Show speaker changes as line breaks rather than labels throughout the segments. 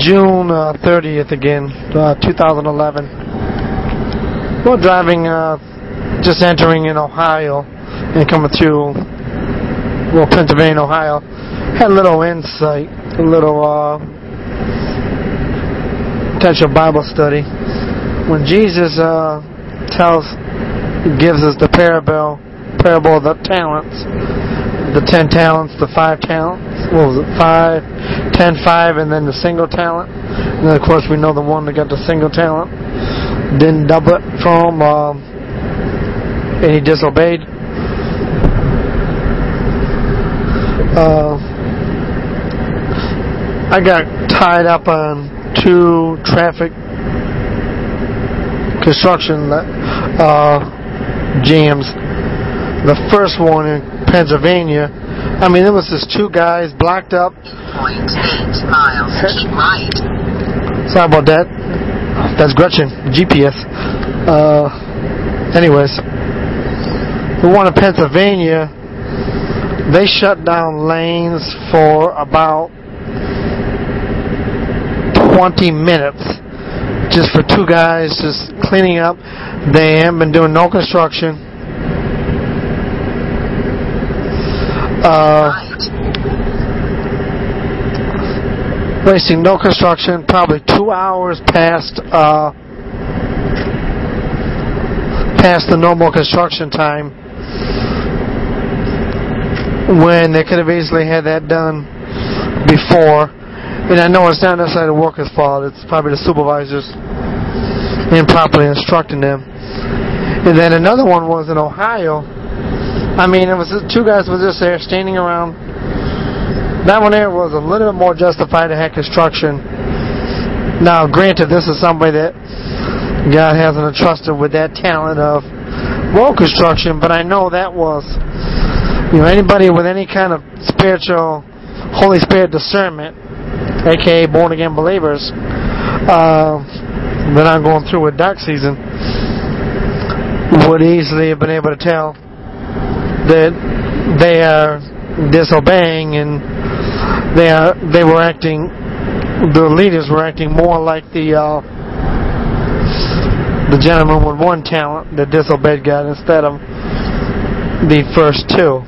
June uh, 30th again, uh, 2011. We're driving, uh, just entering in Ohio and coming through, well, Pennsylvania, Ohio. Had a little insight, a little uh, potential Bible study. When Jesus uh, tells, gives us the parable, parable of the talents, the ten talents, the five talents. What was it? Five, ten, five, and then the single talent. And then of course we know the one that got the single talent didn't double it from, um, and he disobeyed. Uh, I got tied up on two traffic construction uh, jams. The first one in Pennsylvania. I mean, it was just two guys blocked up.
8.8 miles, keep right.
Sorry about that. That's Gretchen, GPS. Uh, anyways, the one in Pennsylvania, they shut down lanes for about 20 minutes just for two guys just cleaning up. They haven't been doing no construction. Uh, no construction, probably two hours past uh, past the normal construction time when they could have easily had that done before. And I know it's not necessarily the workers' fault, it's probably the supervisors improperly instructing them. And then another one was in Ohio. I mean, it was two guys were just there standing around. That one there was a little bit more justified to have construction. Now, granted, this is somebody that God hasn't entrusted with that talent of road construction, but I know that was, you know, anybody with any kind of spiritual, Holy Spirit discernment, aka born again believers, uh, that I'm going through with dark season, would easily have been able to tell that they are disobeying and they are they were acting the leaders were acting more like the uh, the gentleman with one talent that disobeyed God instead of the first two.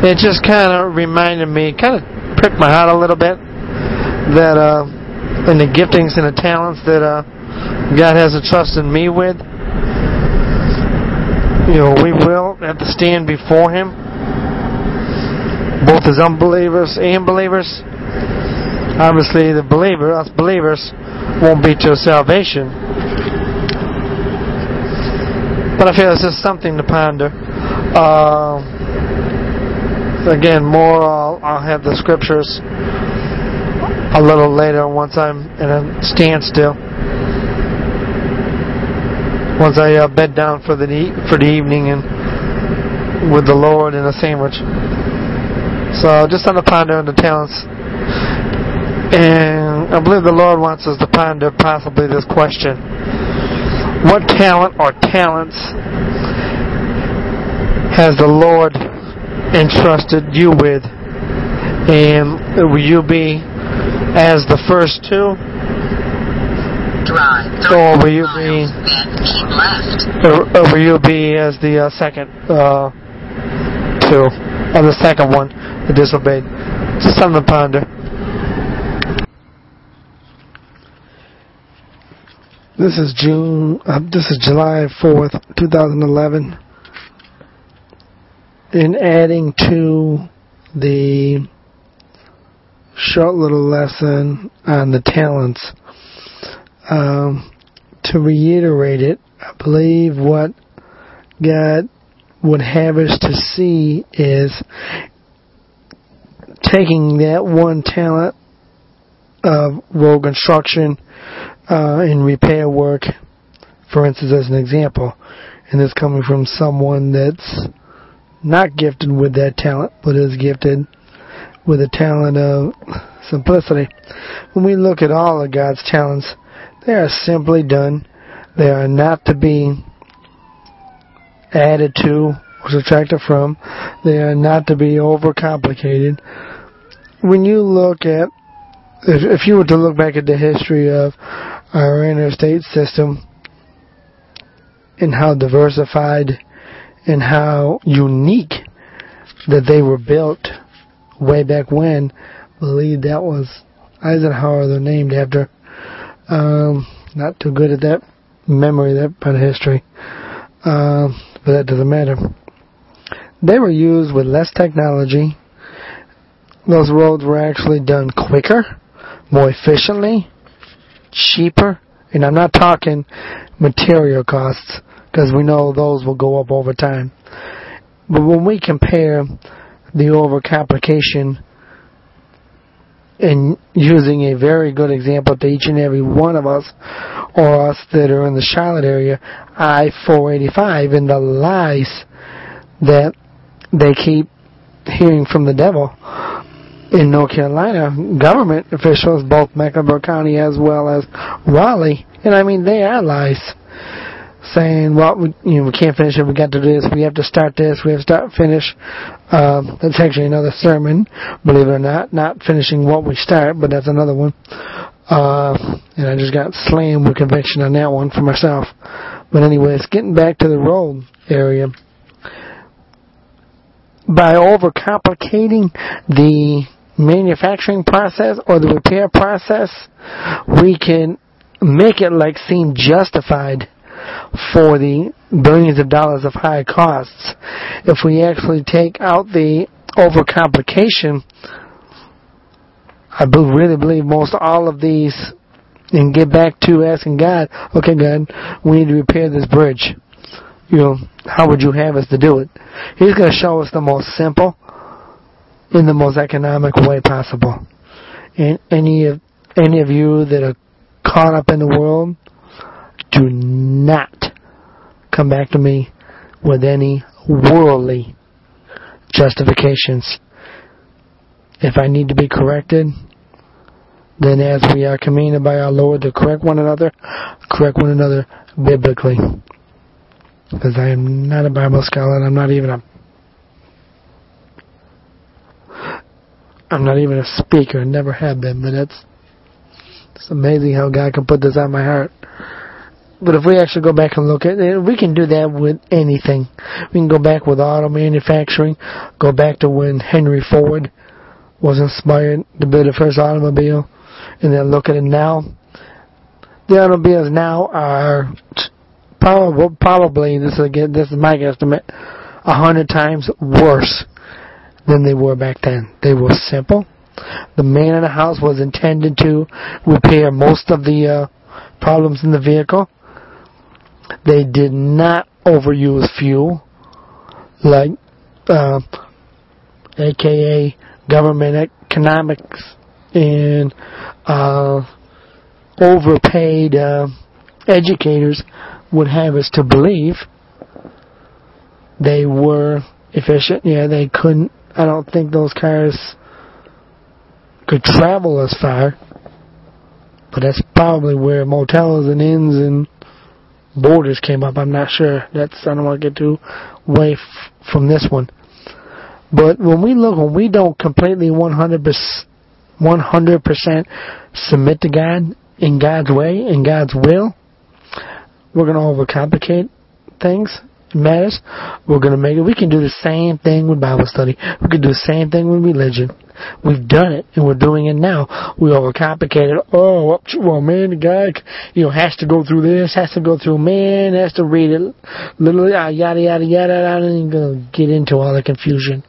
It just kind of reminded me, kind of pricked my heart a little bit that uh, in the giftings and the talents that uh, God has entrusted me with, you know, we will have to stand before Him, both as unbelievers and believers. Obviously, the believer, us believers, won't be to salvation. But I feel it's just something to ponder. Uh, again, more I'll, I'll have the scriptures a little later once I'm in a standstill. Once I uh, bed down for the for the evening and with the Lord and a sandwich. So just on the ponder on the talents. And I believe the Lord wants us to ponder possibly this question. What talent or talents has the Lord entrusted you with? And will you be as the first two?
Drive
Or will you be-
keep left.
Or, or will you be as the uh, second uh, two? Or the second one that disobeyed? Just something to ponder. This is June. Uh, this is July fourth, two thousand eleven. In adding to the short little lesson on the talents, um, to reiterate it, I believe what God would have us to see is taking that one talent of road construction uh, in repair work, for instance, as an example, and this coming from someone that's not gifted with that talent, but is gifted with a talent of simplicity. When we look at all of God's talents, they are simply done. They are not to be added to or subtracted from. They are not to be overcomplicated. When you look at if, if you were to look back at the history of our interstate system and how diversified and how unique that they were built way back when, I believe that was Eisenhower they're named after. Um, not too good at that memory, that part of history. Um, but that doesn't matter. They were used with less technology. Those roads were actually done quicker, more efficiently, cheaper, and I'm not talking material costs because we know those will go up over time. But when we compare the overcomplication and using a very good example to each and every one of us or us that are in the Charlotte area, I-485 and the lies that they keep hearing from the devil. In North Carolina, government officials, both Mecklenburg County as well as Raleigh, and I mean they are lies, saying, "Well, we, you know, we can't finish it. We got to do this. We have to start this. We have to start finish." Um, that's actually another sermon, believe it or not. Not finishing what we start, but that's another one. Uh, and I just got slammed with conviction on that one for myself. But anyways, getting back to the road area by overcomplicating the manufacturing process or the repair process, we can make it like seem justified for the billions of dollars of high costs. If we actually take out the overcomplication, I really believe most all of these and get back to asking God, okay God, we need to repair this bridge. You know, how would you have us to do it? He's going to show us the most simple in the most economic way possible. And any of any of you that are caught up in the world, do not come back to me with any worldly justifications. If I need to be corrected, then as we are commanded by our Lord to correct one another, correct one another biblically. Because I am not a Bible scholar and I'm not even a I'm not even a speaker, I never have been, but it's it's amazing how God can put this on my heart. But if we actually go back and look at it, we can do that with anything. We can go back with auto manufacturing, go back to when Henry Ford was inspired to build the first automobile, and then look at it now. The automobiles now are probably, probably this is again, this is my estimate, a hundred times worse than they were back then. They were simple. The man in the house was intended to repair most of the uh, problems in the vehicle. They did not overuse fuel, like, uh, aka government economics and uh, overpaid uh, educators would have us to believe. They were efficient. Yeah, they couldn't. I don't think those cars could travel as far. But that's probably where motels and inns and borders came up. I'm not sure. That's I don't want to get too away f- from this one. But when we look, when we don't completely 100 100% submit to God in God's way, in God's will, we're going to overcomplicate things, matters. We're going to make it. We can do the same thing with Bible study. We can do the same thing with religion. We've done it, and we're doing it now. We overcomplicate it. Oh, well, man, the guy, you know, has to go through this, has to go through man, has to read it, literally, uh, yada, yada, yada, yada, and you're going to get into all the confusion.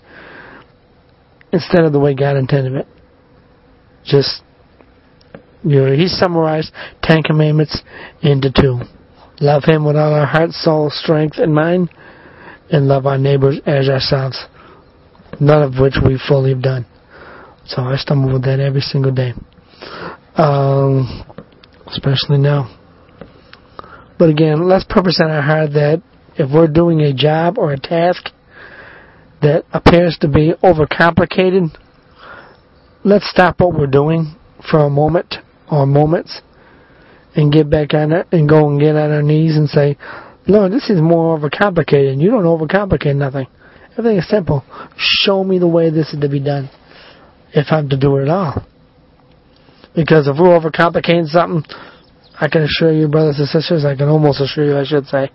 Instead of the way God intended it. Just, you know, he summarized Ten Commandments into two. Love him with all our heart, soul, strength, and mind, and love our neighbors as ourselves. None of which we fully have done. So I stumble with that every single day. Um, especially now. But again, let's purpose in our heart that if we're doing a job or a task that appears to be overcomplicated, let's stop what we're doing for a moment or moments and get back on it and go and get on our knees and say, Lord, this is more overcomplicated. You don't overcomplicate nothing. Everything is simple. Show me the way this is to be done if I'm to do it at all. Because if we're overcomplicating something, I can assure you, brothers and sisters, I can almost assure you, I should say,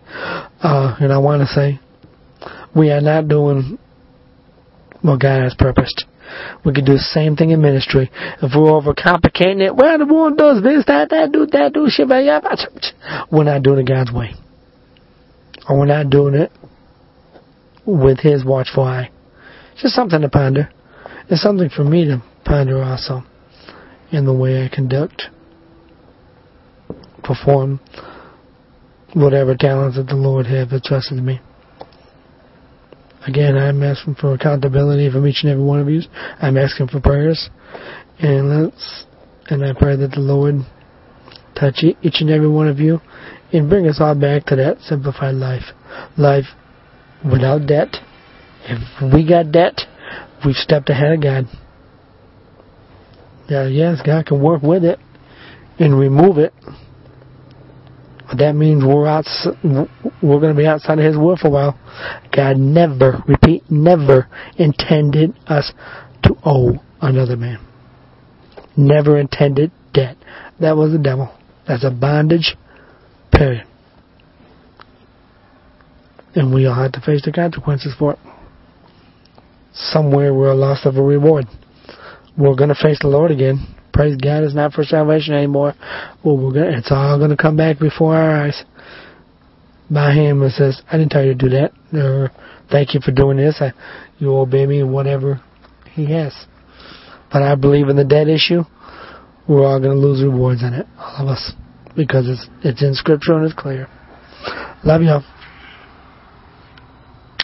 uh, and I want to say, we are not doing what God has purposed. We can do the same thing in ministry. If we're overcomplicating it, well, the one does this, that, that, do that, do shit, we're not doing it God's way. Or we're not doing it with His watchful eye. Just something to ponder. It's something for me to ponder also in the way I conduct, perform whatever talents that the Lord have entrusted me. Again, I'm asking for accountability from each and every one of you. I'm asking for prayers, and let's and I pray that the Lord touch each and every one of you and bring us all back to that simplified life, life without debt. If we got debt, we've stepped ahead of God. Yeah, yes, God can work with it and remove it. That means we're out, we're going to be outside of His will for a while. God never, repeat, never intended us to owe another man. Never intended debt. That was the devil. That's a bondage, period. And we all have to face the consequences for it. Somewhere we're lost of a reward. We're going to face the Lord again. Praise God, it's not for salvation anymore. Well, we're gonna, it's all going to come back before our eyes. By Him, it says, I didn't tell you to do that. Or, thank you for doing this. I, you obey me, whatever He has. But I believe in the debt issue. We're all going to lose rewards in it, all of us, because it's it's in Scripture and it's clear. Love y'all.